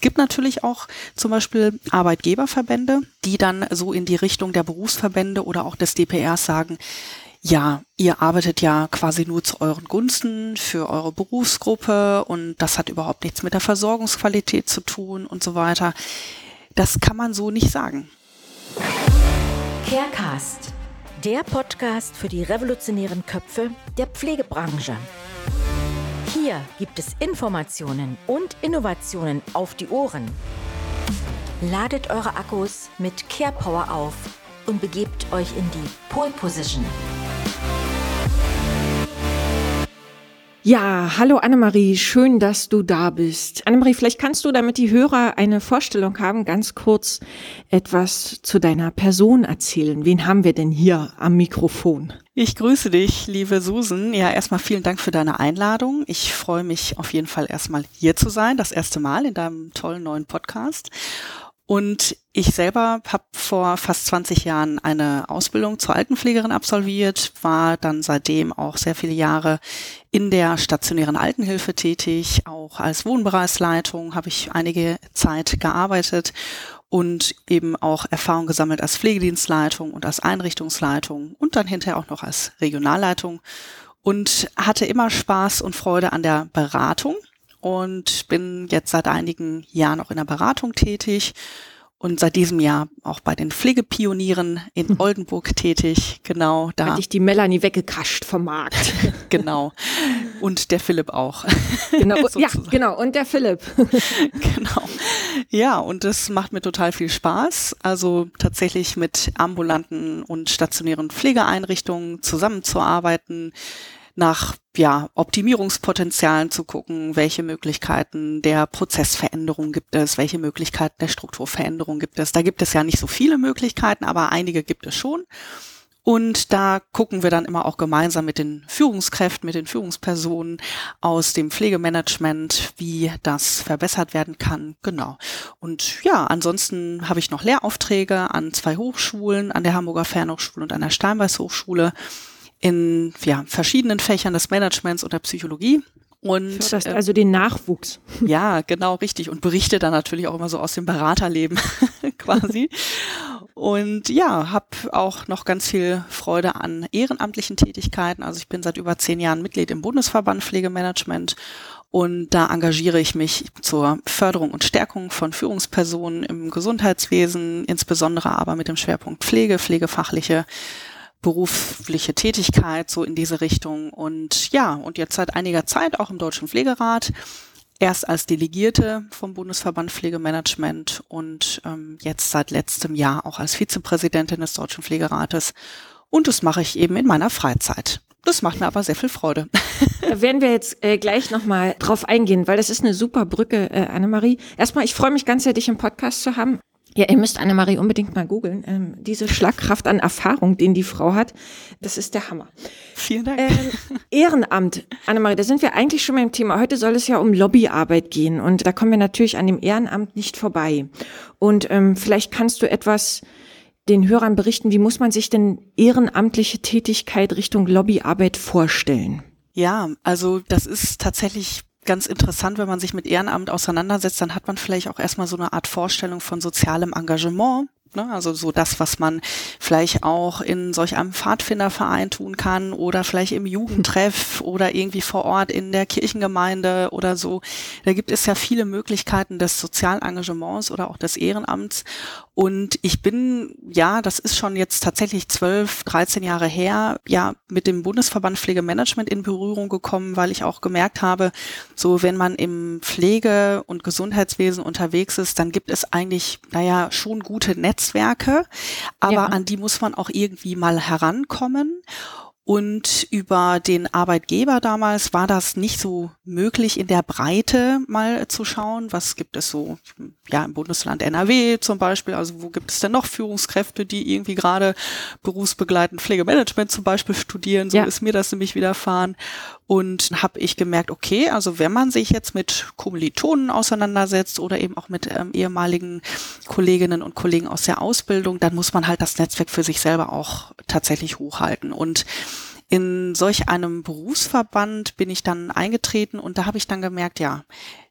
Es gibt natürlich auch zum Beispiel Arbeitgeberverbände, die dann so in die Richtung der Berufsverbände oder auch des DPRs sagen, ja, ihr arbeitet ja quasi nur zu euren Gunsten für eure Berufsgruppe und das hat überhaupt nichts mit der Versorgungsqualität zu tun und so weiter. Das kann man so nicht sagen. Carecast, der Podcast für die revolutionären Köpfe der Pflegebranche. Hier gibt es Informationen und Innovationen auf die Ohren. Ladet eure Akkus mit CarePower auf und begebt euch in die Pole Position. Ja, hallo Annemarie, schön, dass du da bist. Annemarie, vielleicht kannst du, damit die Hörer eine Vorstellung haben, ganz kurz etwas zu deiner Person erzählen. Wen haben wir denn hier am Mikrofon? Ich grüße dich, liebe Susan. Ja, erstmal vielen Dank für deine Einladung. Ich freue mich auf jeden Fall erstmal hier zu sein, das erste Mal in deinem tollen neuen Podcast. Und ich selber habe vor fast 20 Jahren eine Ausbildung zur Altenpflegerin absolviert, war dann seitdem auch sehr viele Jahre in der stationären Altenhilfe tätig. Auch als Wohnbereichsleitung habe ich einige Zeit gearbeitet und eben auch Erfahrung gesammelt als Pflegedienstleitung und als Einrichtungsleitung und dann hinterher auch noch als Regionalleitung und hatte immer Spaß und Freude an der Beratung und bin jetzt seit einigen Jahren auch in der Beratung tätig und seit diesem Jahr auch bei den Pflegepionieren in hm. Oldenburg tätig. Genau, da. Hat dich die Melanie weggekascht vom Markt. genau. Und der Philipp auch. Genau, ja, genau. Und der Philipp. genau. Ja, und das macht mir total viel Spaß. Also tatsächlich mit ambulanten und stationären Pflegeeinrichtungen zusammenzuarbeiten nach ja, Optimierungspotenzialen zu gucken, welche Möglichkeiten der Prozessveränderung gibt es, welche Möglichkeiten der Strukturveränderung gibt es. Da gibt es ja nicht so viele Möglichkeiten, aber einige gibt es schon. Und da gucken wir dann immer auch gemeinsam mit den Führungskräften, mit den Führungspersonen aus dem Pflegemanagement, wie das verbessert werden kann. Genau. Und ja, ansonsten habe ich noch Lehraufträge an zwei Hochschulen, an der Hamburger Fernhochschule und an der Steinbeiß Hochschule in ja, verschiedenen Fächern des Managements und der Psychologie. Und Förderst äh, also den Nachwuchs. Ja, genau, richtig. Und berichte dann natürlich auch immer so aus dem Beraterleben quasi. Und ja, habe auch noch ganz viel Freude an ehrenamtlichen Tätigkeiten. Also ich bin seit über zehn Jahren Mitglied im Bundesverband Pflegemanagement und da engagiere ich mich zur Förderung und Stärkung von Führungspersonen im Gesundheitswesen, insbesondere aber mit dem Schwerpunkt Pflege, pflegefachliche berufliche Tätigkeit so in diese Richtung. Und ja, und jetzt seit einiger Zeit auch im Deutschen Pflegerat. Erst als Delegierte vom Bundesverband Pflegemanagement und ähm, jetzt seit letztem Jahr auch als Vizepräsidentin des Deutschen Pflegerates. Und das mache ich eben in meiner Freizeit. Das macht mir aber sehr viel Freude. Da werden wir jetzt äh, gleich nochmal drauf eingehen, weil das ist eine super Brücke, äh, Annemarie. Erstmal, ich freue mich ganz sehr, dich im Podcast zu haben. Ja, ihr müsst Annemarie unbedingt mal googeln. Ähm, diese Schlagkraft an Erfahrung, den die Frau hat, das ist der Hammer. Vielen Dank. Ähm, Ehrenamt, Annemarie, da sind wir eigentlich schon beim Thema. Heute soll es ja um Lobbyarbeit gehen und da kommen wir natürlich an dem Ehrenamt nicht vorbei. Und ähm, vielleicht kannst du etwas den Hörern berichten, wie muss man sich denn ehrenamtliche Tätigkeit Richtung Lobbyarbeit vorstellen? Ja, also das ist tatsächlich ganz interessant, wenn man sich mit Ehrenamt auseinandersetzt, dann hat man vielleicht auch erstmal so eine Art Vorstellung von sozialem Engagement. Ne? Also so das, was man vielleicht auch in solch einem Pfadfinderverein tun kann oder vielleicht im Jugendtreff oder irgendwie vor Ort in der Kirchengemeinde oder so. Da gibt es ja viele Möglichkeiten des sozialen Engagements oder auch des Ehrenamts. Und ich bin, ja, das ist schon jetzt tatsächlich zwölf, dreizehn Jahre her, ja, mit dem Bundesverband Pflegemanagement in Berührung gekommen, weil ich auch gemerkt habe, so wenn man im Pflege- und Gesundheitswesen unterwegs ist, dann gibt es eigentlich, naja, schon gute Netzwerke, aber ja. an die muss man auch irgendwie mal herankommen. Und über den Arbeitgeber damals war das nicht so möglich, in der Breite mal zu schauen. Was gibt es so, ja, im Bundesland NRW zum Beispiel? Also wo gibt es denn noch Führungskräfte, die irgendwie gerade berufsbegleitend Pflegemanagement zum Beispiel studieren? So ja. ist mir das nämlich widerfahren. Und habe ich gemerkt, okay, also wenn man sich jetzt mit Kommilitonen auseinandersetzt oder eben auch mit ähm, ehemaligen Kolleginnen und Kollegen aus der Ausbildung, dann muss man halt das Netzwerk für sich selber auch tatsächlich hochhalten. Und in solch einem Berufsverband bin ich dann eingetreten und da habe ich dann gemerkt, ja,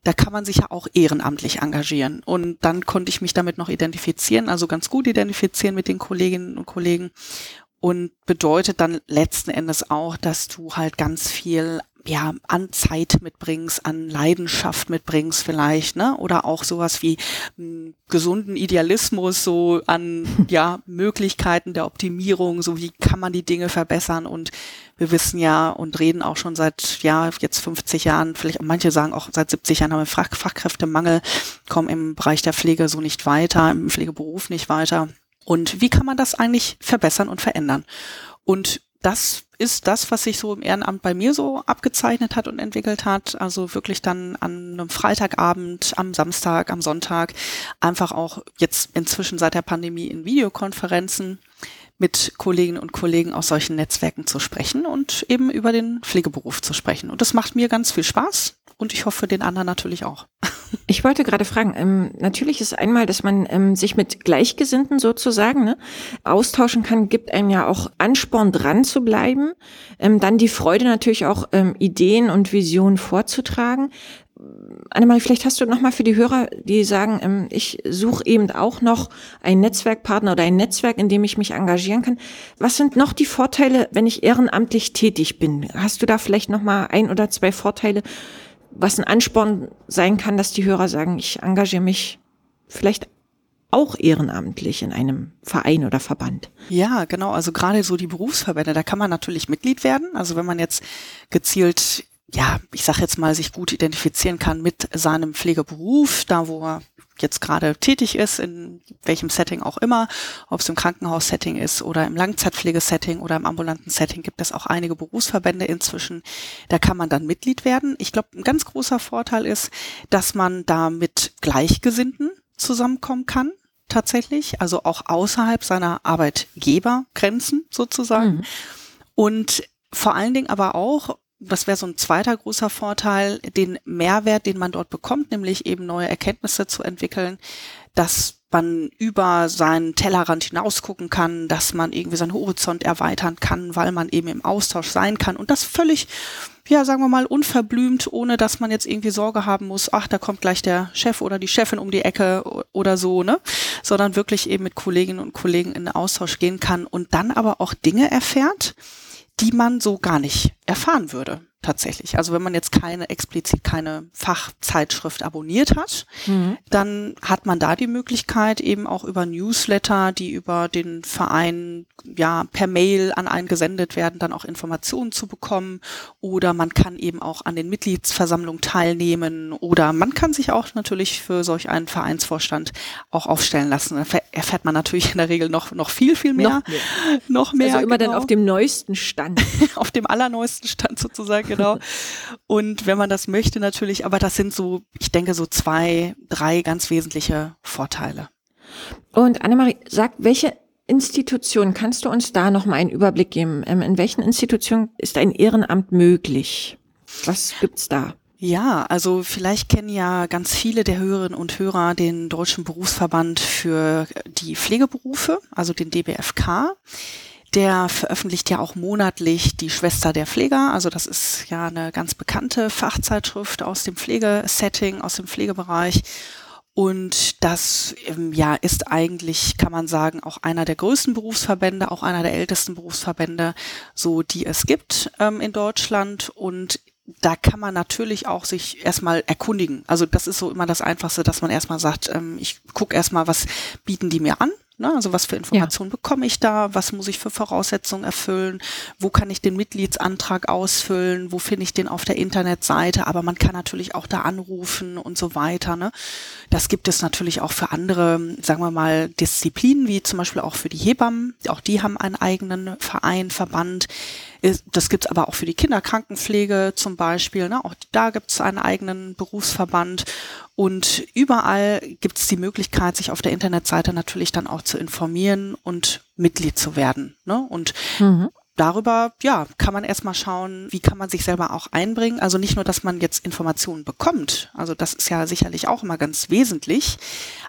da kann man sich ja auch ehrenamtlich engagieren. Und dann konnte ich mich damit noch identifizieren, also ganz gut identifizieren mit den Kolleginnen und Kollegen und bedeutet dann letzten Endes auch, dass du halt ganz viel ja, an Zeit mitbringst, an Leidenschaft mitbringst vielleicht, ne? Oder auch sowas wie m, gesunden Idealismus, so an ja, Möglichkeiten der Optimierung, so wie kann man die Dinge verbessern und wir wissen ja und reden auch schon seit ja jetzt 50 Jahren, vielleicht manche sagen auch seit 70 Jahren haben wir Fach, Fachkräftemangel, kommen im Bereich der Pflege so nicht weiter, im Pflegeberuf nicht weiter. Und wie kann man das eigentlich verbessern und verändern? Und das ist das, was sich so im Ehrenamt bei mir so abgezeichnet hat und entwickelt hat. Also wirklich dann an einem Freitagabend, am Samstag, am Sonntag, einfach auch jetzt inzwischen seit der Pandemie in Videokonferenzen mit Kolleginnen und Kollegen aus solchen Netzwerken zu sprechen und eben über den Pflegeberuf zu sprechen. Und das macht mir ganz viel Spaß und ich hoffe den anderen natürlich auch. Ich wollte gerade fragen, ähm, natürlich ist einmal, dass man ähm, sich mit Gleichgesinnten sozusagen ne, austauschen kann, gibt einem ja auch Ansporn dran zu bleiben, ähm, dann die Freude natürlich auch ähm, Ideen und Visionen vorzutragen. Annemarie, vielleicht hast du noch mal für die Hörer, die sagen, ähm, ich suche eben auch noch einen Netzwerkpartner oder ein Netzwerk, in dem ich mich engagieren kann. Was sind noch die Vorteile, wenn ich ehrenamtlich tätig bin? Hast du da vielleicht noch mal ein oder zwei Vorteile, was ein Ansporn sein kann, dass die Hörer sagen, ich engagiere mich vielleicht auch ehrenamtlich in einem Verein oder Verband. Ja, genau. Also gerade so die Berufsverbände, da kann man natürlich Mitglied werden. Also wenn man jetzt gezielt ja, ich sage jetzt mal, sich gut identifizieren kann mit seinem Pflegeberuf, da wo er jetzt gerade tätig ist, in welchem Setting auch immer, ob es im Krankenhaussetting ist oder im Langzeitpflegesetting oder im ambulanten Setting, gibt es auch einige Berufsverbände inzwischen. Da kann man dann Mitglied werden. Ich glaube, ein ganz großer Vorteil ist, dass man da mit Gleichgesinnten zusammenkommen kann tatsächlich, also auch außerhalb seiner Arbeitgebergrenzen sozusagen. Mhm. Und vor allen Dingen aber auch, das wäre so ein zweiter großer Vorteil, den Mehrwert, den man dort bekommt, nämlich eben neue Erkenntnisse zu entwickeln, dass man über seinen Tellerrand hinausgucken kann, dass man irgendwie seinen Horizont erweitern kann, weil man eben im Austausch sein kann. Und das völlig, ja, sagen wir mal, unverblümt, ohne dass man jetzt irgendwie Sorge haben muss, ach, da kommt gleich der Chef oder die Chefin um die Ecke oder so, ne, sondern wirklich eben mit Kolleginnen und Kollegen in den Austausch gehen kann und dann aber auch Dinge erfährt, die man so gar nicht erfahren würde tatsächlich. Also wenn man jetzt keine explizit keine Fachzeitschrift abonniert hat, mhm. dann hat man da die Möglichkeit eben auch über Newsletter, die über den Verein ja per Mail an einen gesendet werden, dann auch Informationen zu bekommen oder man kann eben auch an den Mitgliedsversammlungen teilnehmen oder man kann sich auch natürlich für solch einen Vereinsvorstand auch aufstellen lassen. Da erfährt man natürlich in der Regel noch noch viel viel mehr, noch mehr, noch mehr also immer genau. dann auf dem neuesten Stand, auf dem allerneuesten Stand sozusagen genau. Und wenn man das möchte natürlich, aber das sind so, ich denke, so zwei, drei ganz wesentliche Vorteile. Und Annemarie, sag, welche Institutionen, kannst du uns da nochmal einen Überblick geben? Ähm, in welchen Institutionen ist ein Ehrenamt möglich? Was gibt's da? Ja, also vielleicht kennen ja ganz viele der Hörerinnen und Hörer den Deutschen Berufsverband für die Pflegeberufe, also den DBFK. Der veröffentlicht ja auch monatlich die Schwester der Pfleger. Also das ist ja eine ganz bekannte Fachzeitschrift aus dem Pflegesetting, aus dem Pflegebereich. Und das ähm, ja ist eigentlich, kann man sagen, auch einer der größten Berufsverbände, auch einer der ältesten Berufsverbände, so die es gibt ähm, in Deutschland. Und da kann man natürlich auch sich erstmal erkundigen. Also das ist so immer das Einfachste, dass man erstmal sagt, ähm, ich gucke erstmal, was bieten die mir an Ne? Also was für Informationen ja. bekomme ich da? Was muss ich für Voraussetzungen erfüllen? Wo kann ich den Mitgliedsantrag ausfüllen? Wo finde ich den auf der Internetseite? Aber man kann natürlich auch da anrufen und so weiter. Ne? Das gibt es natürlich auch für andere, sagen wir mal, Disziplinen, wie zum Beispiel auch für die Hebammen. Auch die haben einen eigenen Verein, Verband. Das gibt's aber auch für die Kinderkrankenpflege zum Beispiel. Ne? Auch da gibt's einen eigenen Berufsverband. Und überall gibt es die Möglichkeit, sich auf der Internetseite natürlich dann auch zu informieren und Mitglied zu werden. Ne? Und mhm. Darüber, ja, kann man erstmal schauen, wie kann man sich selber auch einbringen. Also nicht nur, dass man jetzt Informationen bekommt. Also das ist ja sicherlich auch immer ganz wesentlich.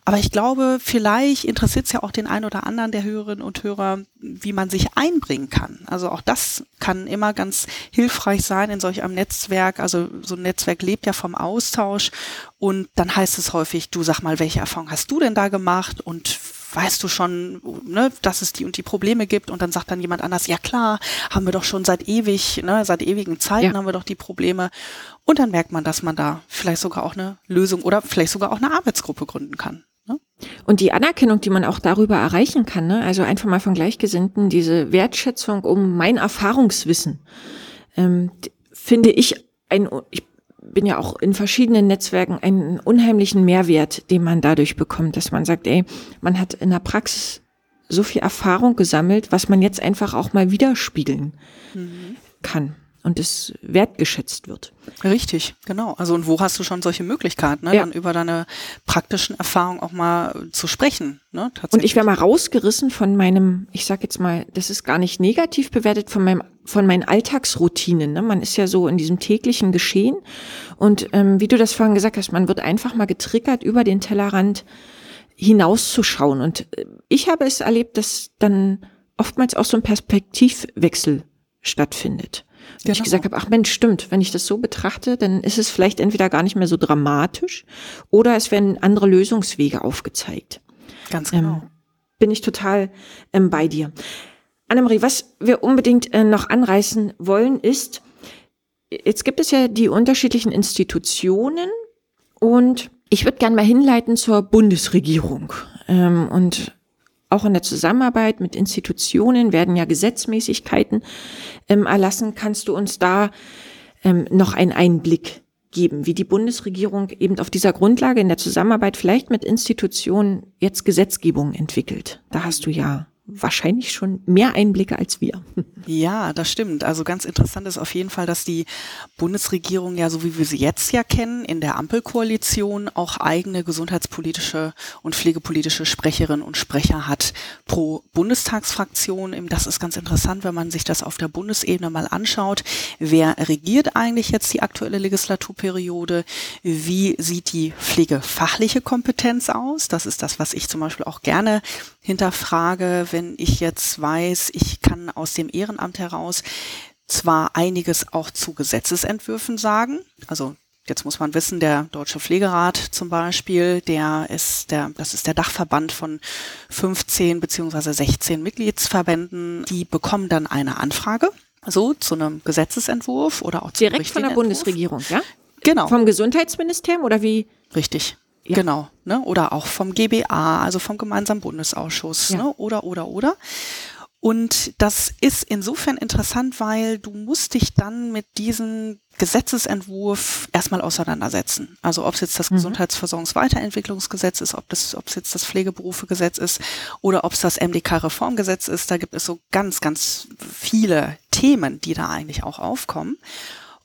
Aber ich glaube, vielleicht interessiert es ja auch den einen oder anderen der Hörerinnen und Hörer, wie man sich einbringen kann. Also auch das kann immer ganz hilfreich sein in solch einem Netzwerk. Also so ein Netzwerk lebt ja vom Austausch. Und dann heißt es häufig, du sag mal, welche Erfahrung hast du denn da gemacht? Und weißt du schon, ne, dass es die und die Probleme gibt und dann sagt dann jemand anders, ja klar, haben wir doch schon seit ewig, ne, seit ewigen Zeiten ja. haben wir doch die Probleme und dann merkt man, dass man da vielleicht sogar auch eine Lösung oder vielleicht sogar auch eine Arbeitsgruppe gründen kann. Ne? Und die Anerkennung, die man auch darüber erreichen kann, ne? also einfach mal von Gleichgesinnten, diese Wertschätzung um mein Erfahrungswissen, ähm, finde ich ein, ich bin ja auch in verschiedenen Netzwerken einen unheimlichen Mehrwert, den man dadurch bekommt, dass man sagt, ey, man hat in der Praxis so viel Erfahrung gesammelt, was man jetzt einfach auch mal widerspiegeln mhm. kann und es wertgeschätzt wird. Richtig, genau. Also und wo hast du schon solche Möglichkeiten, ne? Ja. dann über deine praktischen Erfahrungen auch mal zu sprechen. Ne? Und ich wäre mal rausgerissen von meinem, ich sag jetzt mal, das ist gar nicht negativ bewertet, von meinem, von meinen Alltagsroutinen. Ne? Man ist ja so in diesem täglichen Geschehen. Und ähm, wie du das vorhin gesagt hast, man wird einfach mal getriggert, über den Tellerrand hinauszuschauen. Und äh, ich habe es erlebt, dass dann oftmals auch so ein Perspektivwechsel stattfindet. Genau. Ich gesagt habe, ach Mensch, stimmt, wenn ich das so betrachte, dann ist es vielleicht entweder gar nicht mehr so dramatisch oder es werden andere Lösungswege aufgezeigt. Ganz genau. Ähm, bin ich total ähm, bei dir. Annemarie, was wir unbedingt äh, noch anreißen wollen, ist, jetzt gibt es ja die unterschiedlichen Institutionen und ich würde gerne mal hinleiten zur Bundesregierung. Ähm, und auch in der Zusammenarbeit mit Institutionen werden ja Gesetzmäßigkeiten ähm, erlassen. Kannst du uns da ähm, noch einen Einblick geben, wie die Bundesregierung eben auf dieser Grundlage in der Zusammenarbeit vielleicht mit Institutionen jetzt Gesetzgebung entwickelt? Da hast du ja wahrscheinlich schon mehr Einblicke als wir. Ja, das stimmt. Also ganz interessant ist auf jeden Fall, dass die Bundesregierung ja, so wie wir sie jetzt ja kennen, in der Ampelkoalition auch eigene gesundheitspolitische und pflegepolitische Sprecherinnen und Sprecher hat pro Bundestagsfraktion. Das ist ganz interessant, wenn man sich das auf der Bundesebene mal anschaut. Wer regiert eigentlich jetzt die aktuelle Legislaturperiode? Wie sieht die pflegefachliche Kompetenz aus? Das ist das, was ich zum Beispiel auch gerne hinterfrage, wenn ich jetzt weiß, ich kann aus dem Ehrenamt heraus zwar einiges auch zu Gesetzesentwürfen sagen, also Jetzt muss man wissen, der Deutsche Pflegerat zum Beispiel, der ist der, das ist der Dachverband von 15 beziehungsweise 16 Mitgliedsverbänden. Die bekommen dann eine Anfrage, so zu einem Gesetzesentwurf oder auch zu direkt von der Bundesregierung, ja? Genau. Vom Gesundheitsministerium oder wie? Richtig. Ja. Genau, ne? Oder auch vom GBA, also vom gemeinsamen Bundesausschuss, ja. ne? Oder, oder, oder. Und das ist insofern interessant, weil du musst dich dann mit diesem Gesetzesentwurf erstmal auseinandersetzen. Also ob es jetzt das mhm. Gesundheitsversorgungsweiterentwicklungsgesetz ist, ob das, ob es jetzt das Pflegeberufegesetz ist oder ob es das MDK-Reformgesetz ist. Da gibt es so ganz, ganz viele Themen, die da eigentlich auch aufkommen.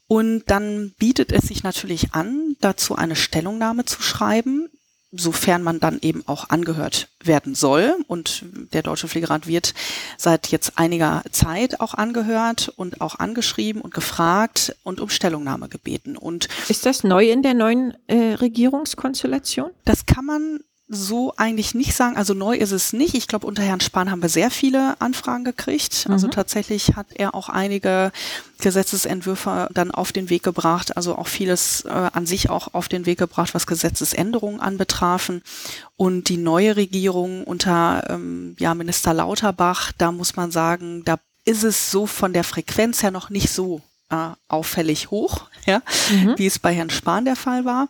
Und dann bietet es sich natürlich an, dazu eine Stellungnahme zu schreiben, sofern man dann eben auch angehört werden soll. Und der Deutsche Pflegerat wird seit jetzt einiger Zeit auch angehört und auch angeschrieben und gefragt und um Stellungnahme gebeten. Und ist das neu in der neuen äh, Regierungskonstellation? Das kann man so eigentlich nicht sagen. Also neu ist es nicht. Ich glaube, unter Herrn Spahn haben wir sehr viele Anfragen gekriegt. Also mhm. tatsächlich hat er auch einige Gesetzesentwürfe dann auf den Weg gebracht. Also auch vieles äh, an sich auch auf den Weg gebracht, was Gesetzesänderungen anbetrafen. Und die neue Regierung unter ähm, ja, Minister Lauterbach, da muss man sagen, da ist es so von der Frequenz her noch nicht so äh, auffällig hoch, ja, mhm. wie es bei Herrn Spahn der Fall war.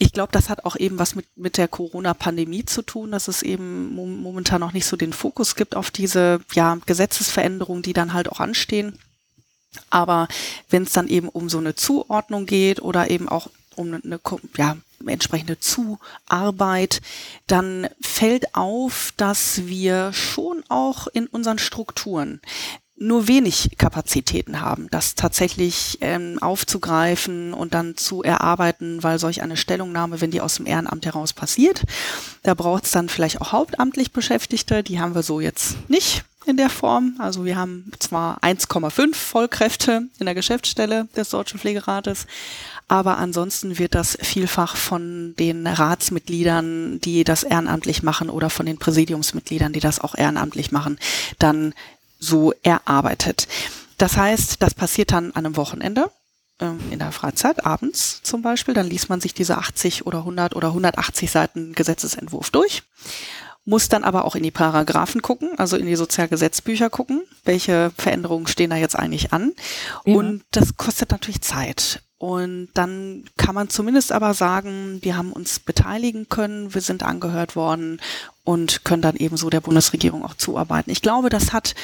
Ich glaube, das hat auch eben was mit, mit der Corona-Pandemie zu tun, dass es eben momentan noch nicht so den Fokus gibt auf diese ja, Gesetzesveränderungen, die dann halt auch anstehen. Aber wenn es dann eben um so eine Zuordnung geht oder eben auch um eine ja, entsprechende Zuarbeit, dann fällt auf, dass wir schon auch in unseren Strukturen nur wenig Kapazitäten haben, das tatsächlich ähm, aufzugreifen und dann zu erarbeiten, weil solch eine Stellungnahme, wenn die aus dem Ehrenamt heraus passiert, da braucht es dann vielleicht auch hauptamtlich Beschäftigte, die haben wir so jetzt nicht in der Form. Also wir haben zwar 1,5 Vollkräfte in der Geschäftsstelle des Deutschen Pflegerates, aber ansonsten wird das vielfach von den Ratsmitgliedern, die das ehrenamtlich machen oder von den Präsidiumsmitgliedern, die das auch ehrenamtlich machen, dann so erarbeitet. Das heißt, das passiert dann an einem Wochenende ähm, in der Freizeit, abends zum Beispiel, dann liest man sich diese 80 oder 100 oder 180 Seiten Gesetzesentwurf durch, muss dann aber auch in die Paragraphen gucken, also in die Sozialgesetzbücher gucken, welche Veränderungen stehen da jetzt eigentlich an. Ja. Und das kostet natürlich Zeit. Und dann kann man zumindest aber sagen, wir haben uns beteiligen können, wir sind angehört worden und können dann ebenso der Bundesregierung auch zuarbeiten. Ich glaube, das hat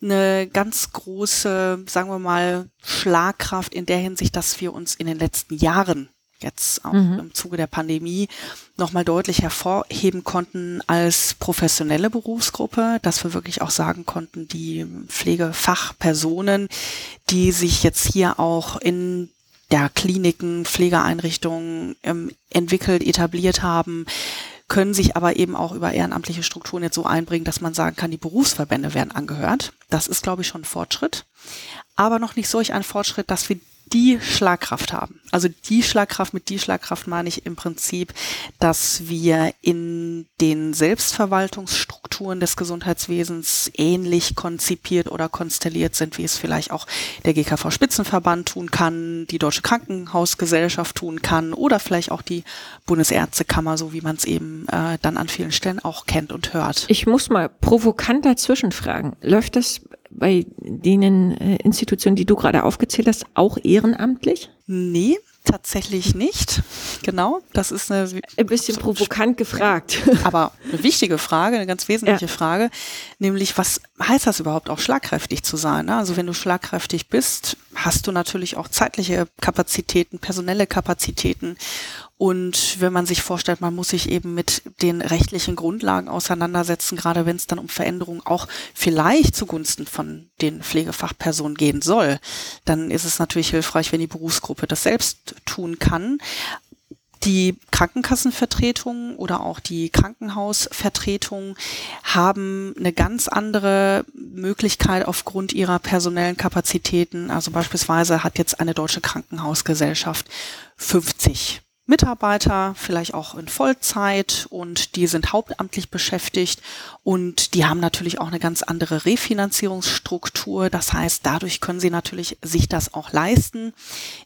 eine ganz große, sagen wir mal, Schlagkraft in der Hinsicht, dass wir uns in den letzten Jahren jetzt auch mhm. im Zuge der Pandemie nochmal deutlich hervorheben konnten als professionelle Berufsgruppe, dass wir wirklich auch sagen konnten, die Pflegefachpersonen, die sich jetzt hier auch in der Kliniken, Pflegeeinrichtungen ähm, entwickelt, etabliert haben, können sich aber eben auch über ehrenamtliche Strukturen jetzt so einbringen, dass man sagen kann, die Berufsverbände werden angehört. Das ist, glaube ich, schon ein Fortschritt. Aber noch nicht solch ein Fortschritt, dass wir die Schlagkraft haben. Also die Schlagkraft, mit die Schlagkraft meine ich im Prinzip, dass wir in den Selbstverwaltungsstrukturen des Gesundheitswesens ähnlich konzipiert oder konstelliert sind, wie es vielleicht auch der GKV Spitzenverband tun kann, die Deutsche Krankenhausgesellschaft tun kann oder vielleicht auch die Bundesärztekammer, so wie man es eben äh, dann an vielen Stellen auch kennt und hört. Ich muss mal provokant dazwischen fragen. Läuft das bei denen äh, Institutionen, die du gerade aufgezählt hast, auch ehrenamtlich? Nee, tatsächlich nicht. Genau, das ist eine ein bisschen provokant gefragt. Aber eine wichtige Frage, eine ganz wesentliche ja. Frage, nämlich was heißt das überhaupt auch schlagkräftig zu sein? Ne? Also wenn du schlagkräftig bist, hast du natürlich auch zeitliche Kapazitäten, personelle Kapazitäten und wenn man sich vorstellt, man muss sich eben mit den rechtlichen Grundlagen auseinandersetzen, gerade wenn es dann um Veränderungen auch vielleicht zugunsten von den Pflegefachpersonen gehen soll, dann ist es natürlich hilfreich, wenn die Berufsgruppe das selbst tun kann. Die Krankenkassenvertretung oder auch die Krankenhausvertretung haben eine ganz andere Möglichkeit aufgrund ihrer personellen Kapazitäten. Also beispielsweise hat jetzt eine deutsche Krankenhausgesellschaft 50 Mitarbeiter, vielleicht auch in Vollzeit und die sind hauptamtlich beschäftigt und die haben natürlich auch eine ganz andere Refinanzierungsstruktur. Das heißt, dadurch können sie natürlich sich das auch leisten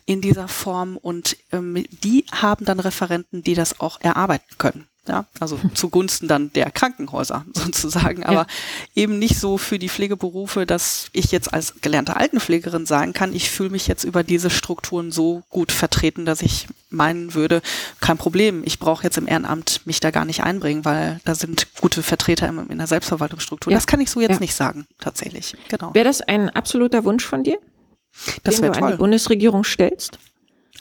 in dieser Form und ähm, die haben dann Referenten, die das auch erarbeiten können. Ja, also zugunsten dann der Krankenhäuser sozusagen, aber ja. eben nicht so für die Pflegeberufe, dass ich jetzt als gelernte Altenpflegerin sagen kann, ich fühle mich jetzt über diese Strukturen so gut vertreten, dass ich meinen würde, kein Problem, ich brauche jetzt im Ehrenamt mich da gar nicht einbringen, weil da sind gute Vertreter in, in der Selbstverwaltungsstruktur. Ja. Das kann ich so jetzt ja. nicht sagen, tatsächlich. Genau. Wäre das ein absoluter Wunsch von dir? Das den du toll. an die Bundesregierung stellst?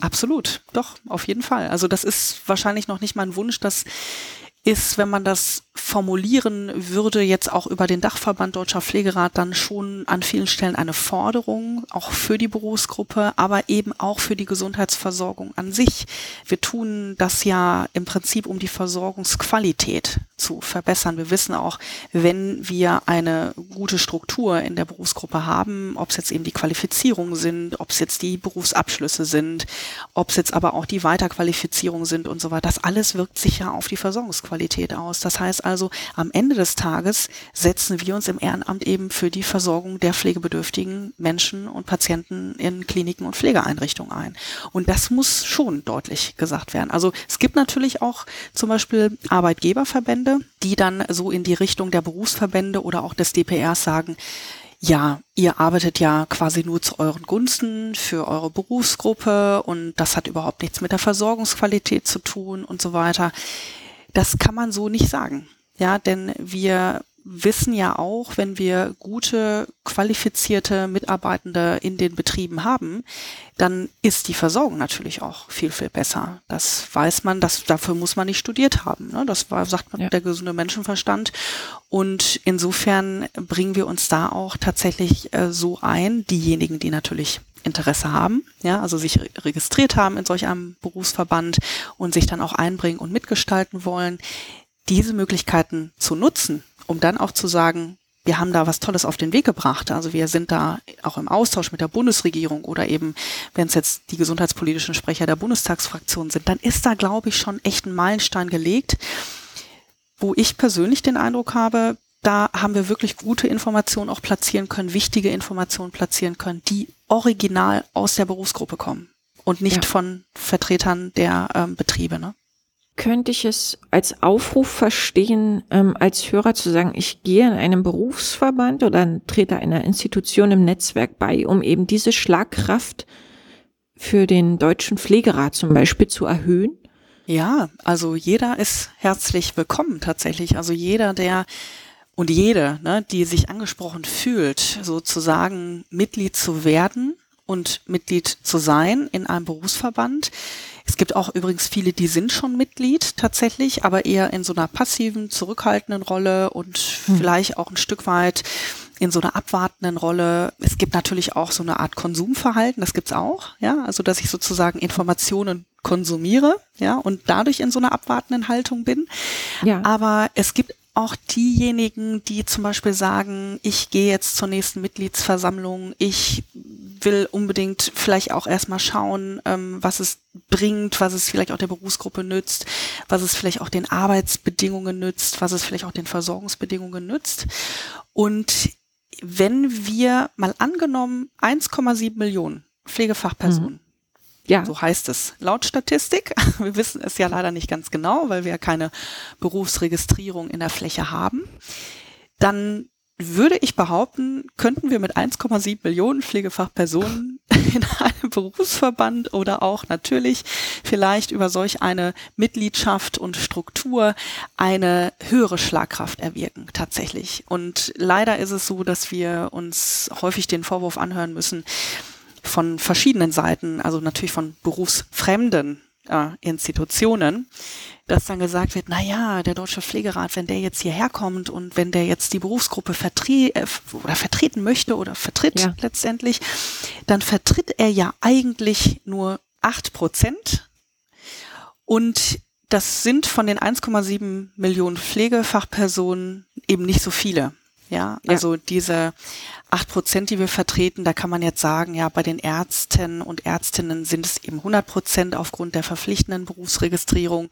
Absolut, doch, auf jeden Fall. Also das ist wahrscheinlich noch nicht mal ein Wunsch, das ist, wenn man das formulieren würde, jetzt auch über den Dachverband Deutscher Pflegerat dann schon an vielen Stellen eine Forderung, auch für die Berufsgruppe, aber eben auch für die Gesundheitsversorgung an sich. Wir tun das ja im Prinzip, um die Versorgungsqualität zu verbessern. Wir wissen auch, wenn wir eine gute Struktur in der Berufsgruppe haben, ob es jetzt eben die Qualifizierungen sind, ob es jetzt die Berufsabschlüsse sind, ob es jetzt aber auch die Weiterqualifizierung sind und so weiter, das alles wirkt sich ja auf die Versorgungsqualität aus. Das heißt also, am Ende des Tages setzen wir uns im Ehrenamt eben für die Versorgung der pflegebedürftigen Menschen und Patienten in Kliniken und Pflegeeinrichtungen ein. Und das muss schon deutlich gesagt werden. Also es gibt natürlich auch zum Beispiel Arbeitgeberverbände, die dann so in die Richtung der Berufsverbände oder auch des DPRs sagen, ja, ihr arbeitet ja quasi nur zu euren Gunsten für eure Berufsgruppe und das hat überhaupt nichts mit der Versorgungsqualität zu tun und so weiter. Das kann man so nicht sagen. Ja, denn wir wissen ja auch, wenn wir gute, qualifizierte Mitarbeitende in den Betrieben haben, dann ist die Versorgung natürlich auch viel, viel besser. Das weiß man, das, dafür muss man nicht studiert haben. Ne? Das war, sagt man, ja. der gesunde Menschenverstand. Und insofern bringen wir uns da auch tatsächlich äh, so ein, diejenigen, die natürlich Interesse haben, ja, also sich registriert haben in solch einem Berufsverband und sich dann auch einbringen und mitgestalten wollen, diese Möglichkeiten zu nutzen, um dann auch zu sagen, wir haben da was Tolles auf den Weg gebracht. Also wir sind da auch im Austausch mit der Bundesregierung oder eben, wenn es jetzt die gesundheitspolitischen Sprecher der Bundestagsfraktion sind, dann ist da, glaube ich, schon echt ein Meilenstein gelegt, wo ich persönlich den Eindruck habe, da haben wir wirklich gute Informationen auch platzieren können, wichtige Informationen platzieren können, die original aus der Berufsgruppe kommen und nicht ja. von Vertretern der ähm, Betriebe. Ne? Könnte ich es als Aufruf verstehen, ähm, als Hörer zu sagen, ich gehe in einem Berufsverband oder trete einer Institution im Netzwerk bei, um eben diese Schlagkraft für den deutschen Pflegerat zum Beispiel zu erhöhen? Ja, also jeder ist herzlich willkommen tatsächlich. Also jeder, der und jede, ne, die sich angesprochen fühlt, sozusagen Mitglied zu werden und Mitglied zu sein in einem Berufsverband, es gibt auch übrigens viele, die sind schon Mitglied tatsächlich, aber eher in so einer passiven, zurückhaltenden Rolle und hm. vielleicht auch ein Stück weit in so einer abwartenden Rolle. Es gibt natürlich auch so eine Art Konsumverhalten, das gibt's auch, ja, also dass ich sozusagen Informationen konsumiere, ja, und dadurch in so einer abwartenden Haltung bin. Ja. Aber es gibt auch diejenigen, die zum Beispiel sagen, ich gehe jetzt zur nächsten Mitgliedsversammlung, ich will unbedingt vielleicht auch erstmal schauen, ähm, was es bringt, was es vielleicht auch der Berufsgruppe nützt, was es vielleicht auch den Arbeitsbedingungen nützt, was es vielleicht auch den Versorgungsbedingungen nützt. Und wenn wir mal angenommen 1,7 Millionen Pflegefachpersonen mhm ja. So heißt es laut Statistik. Wir wissen es ja leider nicht ganz genau, weil wir keine Berufsregistrierung in der Fläche haben. Dann würde ich behaupten, könnten wir mit 1,7 Millionen Pflegefachpersonen in einem Berufsverband oder auch natürlich vielleicht über solch eine Mitgliedschaft und Struktur eine höhere Schlagkraft erwirken, tatsächlich. Und leider ist es so, dass wir uns häufig den Vorwurf anhören müssen, von verschiedenen Seiten, also natürlich von berufsfremden äh, Institutionen, dass dann gesagt wird, na ja, der Deutsche Pflegerat, wenn der jetzt hierher kommt und wenn der jetzt die Berufsgruppe vertre äh, oder vertreten möchte oder vertritt ja. letztendlich, dann vertritt er ja eigentlich nur acht Prozent und das sind von den 1,7 Millionen Pflegefachpersonen eben nicht so viele. Ja, also ja. diese acht Prozent, die wir vertreten, da kann man jetzt sagen, ja, bei den Ärzten und Ärztinnen sind es eben 100 Prozent aufgrund der verpflichtenden Berufsregistrierung.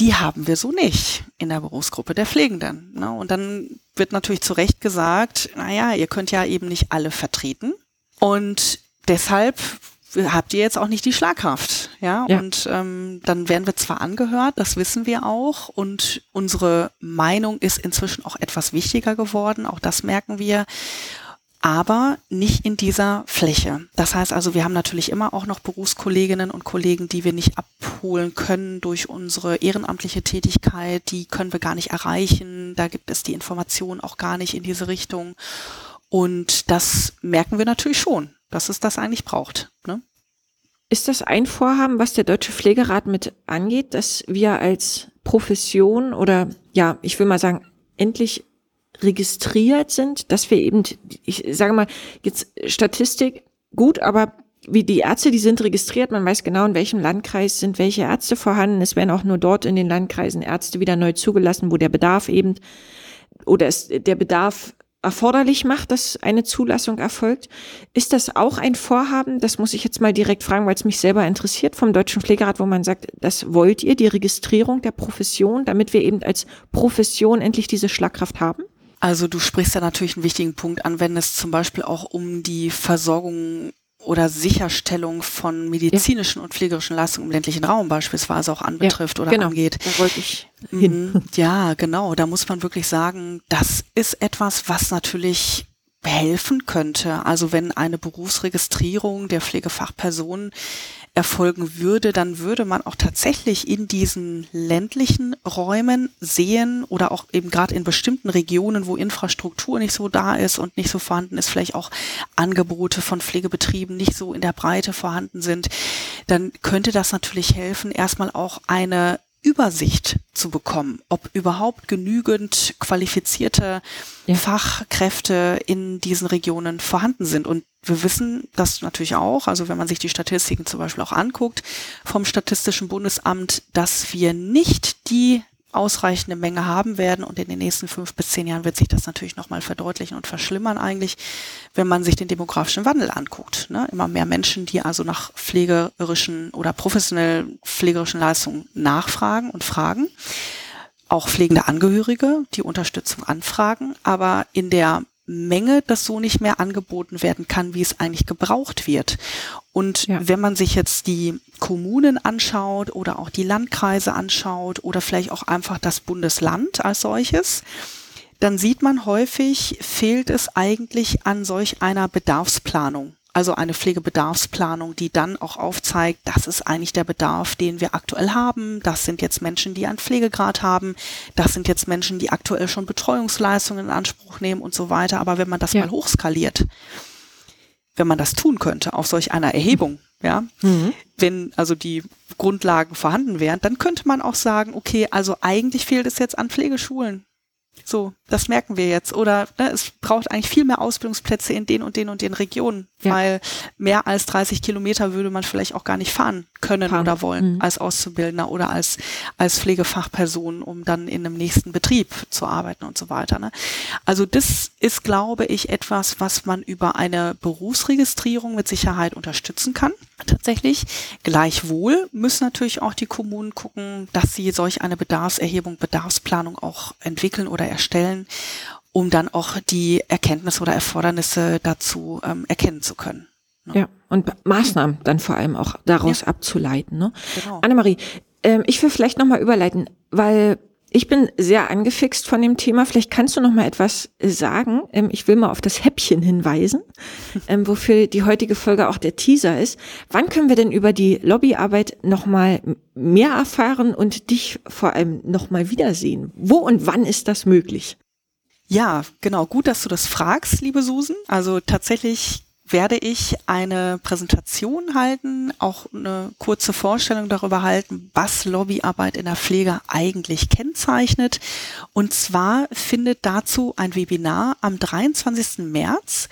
Die haben wir so nicht in der Berufsgruppe der Pflegenden. Ne? Und dann wird natürlich zu Recht gesagt, naja, ihr könnt ja eben nicht alle vertreten. Und deshalb habt ihr jetzt auch nicht die Schlagkraft. Ja, ja. und ähm, dann werden wir zwar angehört, das wissen wir auch, und unsere Meinung ist inzwischen auch etwas wichtiger geworden, auch das merken wir aber nicht in dieser Fläche. Das heißt also, wir haben natürlich immer auch noch Berufskolleginnen und Kollegen, die wir nicht abholen können durch unsere ehrenamtliche Tätigkeit. Die können wir gar nicht erreichen. Da gibt es die Information auch gar nicht in diese Richtung. Und das merken wir natürlich schon, dass es das eigentlich braucht. Ne? Ist das ein Vorhaben, was der Deutsche Pflegerat mit angeht, dass wir als Profession oder ja, ich will mal sagen, endlich registriert sind, dass wir eben, ich sage mal, jetzt Statistik gut, aber wie die Ärzte, die sind registriert, man weiß genau, in welchem Landkreis sind welche Ärzte vorhanden. Es werden auch nur dort in den Landkreisen Ärzte wieder neu zugelassen, wo der Bedarf eben oder es, der Bedarf erforderlich macht, dass eine Zulassung erfolgt. Ist das auch ein Vorhaben, das muss ich jetzt mal direkt fragen, weil es mich selber interessiert, vom Deutschen Pflegerat, wo man sagt, das wollt ihr, die Registrierung der Profession, damit wir eben als Profession endlich diese Schlagkraft haben? Also du sprichst da natürlich einen wichtigen Punkt an, wenn es zum Beispiel auch um die Versorgung oder Sicherstellung von medizinischen ja. und pflegerischen Leistungen im ländlichen Raum beispielsweise auch anbetrifft ja, oder genau. angeht. Da wollte ich hin. Mhm. Ja, genau. Da muss man wirklich sagen, das ist etwas, was natürlich helfen könnte. Also wenn eine Berufsregistrierung der Pflegefachpersonen erfolgen würde, dann würde man auch tatsächlich in diesen ländlichen Räumen sehen oder auch eben gerade in bestimmten Regionen, wo Infrastruktur nicht so da ist und nicht so vorhanden ist, vielleicht auch Angebote von Pflegebetrieben nicht so in der Breite vorhanden sind, dann könnte das natürlich helfen, erstmal auch eine Übersicht zu bekommen, ob überhaupt genügend qualifizierte ja. Fachkräfte in diesen Regionen vorhanden sind. Und wir wissen das natürlich auch, also wenn man sich die Statistiken zum Beispiel auch anguckt vom Statistischen Bundesamt, dass wir nicht die ausreichende Menge haben werden und in den nächsten fünf bis zehn Jahren wird sich das natürlich nochmal verdeutlichen und verschlimmern eigentlich, wenn man sich den demografischen Wandel anguckt. Ne? Immer mehr Menschen, die also nach pflegerischen oder professionell pflegerischen Leistungen nachfragen und fragen. Auch pflegende Angehörige, die Unterstützung anfragen, aber in der Menge das so nicht mehr angeboten werden kann, wie es eigentlich gebraucht wird. Und ja. wenn man sich jetzt die Kommunen anschaut oder auch die Landkreise anschaut oder vielleicht auch einfach das Bundesland als solches, dann sieht man häufig, fehlt es eigentlich an solch einer Bedarfsplanung. Also eine Pflegebedarfsplanung, die dann auch aufzeigt, das ist eigentlich der Bedarf, den wir aktuell haben. Das sind jetzt Menschen, die einen Pflegegrad haben. Das sind jetzt Menschen, die aktuell schon Betreuungsleistungen in Anspruch nehmen und so weiter. Aber wenn man das ja. mal hochskaliert, wenn man das tun könnte auf solch einer Erhebung, ja, mhm. wenn also die Grundlagen vorhanden wären, dann könnte man auch sagen, okay, also eigentlich fehlt es jetzt an Pflegeschulen. So, das merken wir jetzt. Oder ne, es braucht eigentlich viel mehr Ausbildungsplätze in den und den und den Regionen, ja. weil mehr als 30 Kilometer würde man vielleicht auch gar nicht fahren können fahren. oder wollen mhm. als Auszubildender oder als, als Pflegefachperson, um dann in einem nächsten Betrieb zu arbeiten und so weiter. Ne? Also das ist, glaube ich, etwas, was man über eine Berufsregistrierung mit Sicherheit unterstützen kann. Tatsächlich. Gleichwohl müssen natürlich auch die Kommunen gucken, dass sie solch eine Bedarfserhebung, Bedarfsplanung auch entwickeln oder erstellen, um dann auch die Erkenntnisse oder Erfordernisse dazu ähm, erkennen zu können. Ne? Ja, und Maßnahmen dann vor allem auch daraus ja. abzuleiten. Ne? Genau. Annemarie, ähm, ich will vielleicht nochmal überleiten, weil ich bin sehr angefixt von dem Thema. Vielleicht kannst du noch mal etwas sagen. Ähm, ich will mal auf das Häppchen hinweisen, ähm, wofür die heutige Folge auch der Teaser ist. Wann können wir denn über die Lobbyarbeit noch mal mehr erfahren und dich vor allem noch mal wiedersehen? Wo und wann ist das möglich? Ja, genau. Gut, dass du das fragst, liebe Susan. Also tatsächlich werde ich eine Präsentation halten, auch eine kurze Vorstellung darüber halten, was Lobbyarbeit in der Pflege eigentlich kennzeichnet. Und zwar findet dazu ein Webinar am 23. März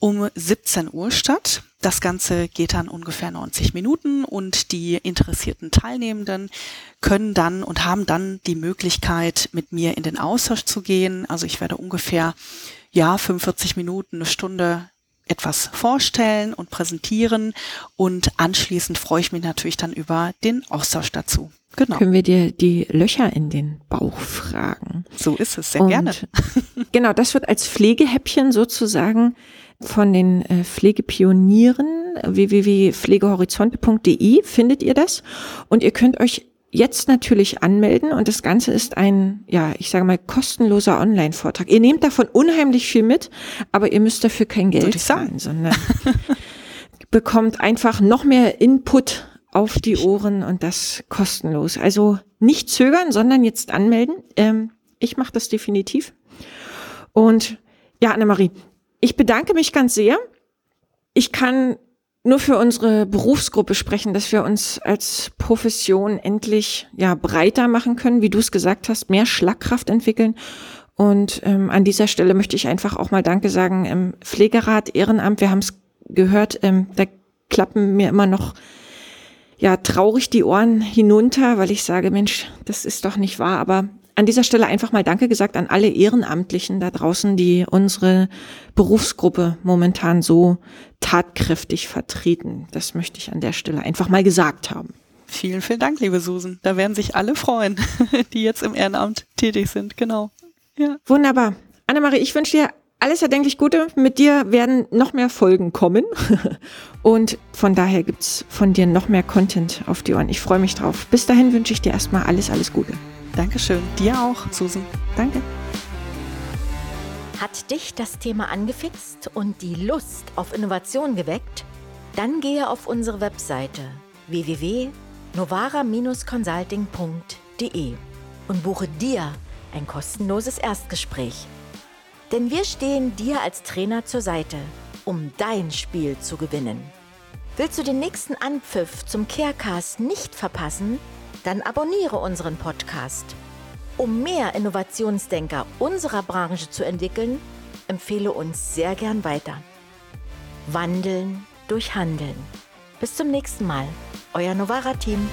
um 17 Uhr statt. Das Ganze geht dann ungefähr 90 Minuten und die interessierten Teilnehmenden können dann und haben dann die Möglichkeit, mit mir in den Austausch zu gehen. Also ich werde ungefähr ja, 45 Minuten, eine Stunde etwas vorstellen und präsentieren und anschließend freue ich mich natürlich dann über den Austausch dazu. Genau. Können wir dir die Löcher in den Bauch fragen? So ist es, sehr und gerne. genau, das wird als Pflegehäppchen sozusagen von den äh, Pflegepionieren www.pflegehorizonte.de findet ihr das und ihr könnt euch jetzt natürlich anmelden und das Ganze ist ein, ja, ich sage mal, kostenloser Online-Vortrag. Ihr nehmt davon unheimlich viel mit, aber ihr müsst dafür kein Geld zahlen, sondern bekommt einfach noch mehr Input auf die Ohren und das kostenlos. Also nicht zögern, sondern jetzt anmelden. Ähm, ich mache das definitiv. Und ja, Annemarie, ich bedanke mich ganz sehr. Ich kann nur für unsere Berufsgruppe sprechen, dass wir uns als Profession endlich ja breiter machen können, wie du es gesagt hast, mehr Schlagkraft entwickeln. Und ähm, an dieser Stelle möchte ich einfach auch mal Danke sagen. Ähm, Pflegerat, Ehrenamt, wir haben es gehört, ähm, da klappen mir immer noch ja traurig die Ohren hinunter, weil ich sage, Mensch, das ist doch nicht wahr. Aber an dieser Stelle einfach mal Danke gesagt an alle Ehrenamtlichen da draußen, die unsere Berufsgruppe momentan so tatkräftig vertreten. Das möchte ich an der Stelle einfach mal gesagt haben. Vielen, vielen Dank, liebe Susan. Da werden sich alle freuen, die jetzt im Ehrenamt tätig sind. Genau. Ja. Wunderbar. Annemarie, ich wünsche dir alles erdenklich Gute. Mit dir werden noch mehr Folgen kommen. Und von daher gibt's von dir noch mehr Content auf die Ohren. Ich freue mich drauf. Bis dahin wünsche ich dir erstmal alles, alles Gute. Dankeschön. Dir auch, Susan. Danke. Hat dich das Thema angefixt und die Lust auf Innovation geweckt? Dann gehe auf unsere Webseite www.novara-consulting.de und buche dir ein kostenloses Erstgespräch. Denn wir stehen dir als Trainer zur Seite, um dein Spiel zu gewinnen. Willst du den nächsten Anpfiff zum Carecast nicht verpassen? Dann abonniere unseren Podcast. Um mehr Innovationsdenker unserer Branche zu entwickeln, empfehle uns sehr gern weiter. Wandeln durch Handeln. Bis zum nächsten Mal. Euer Novara-Team.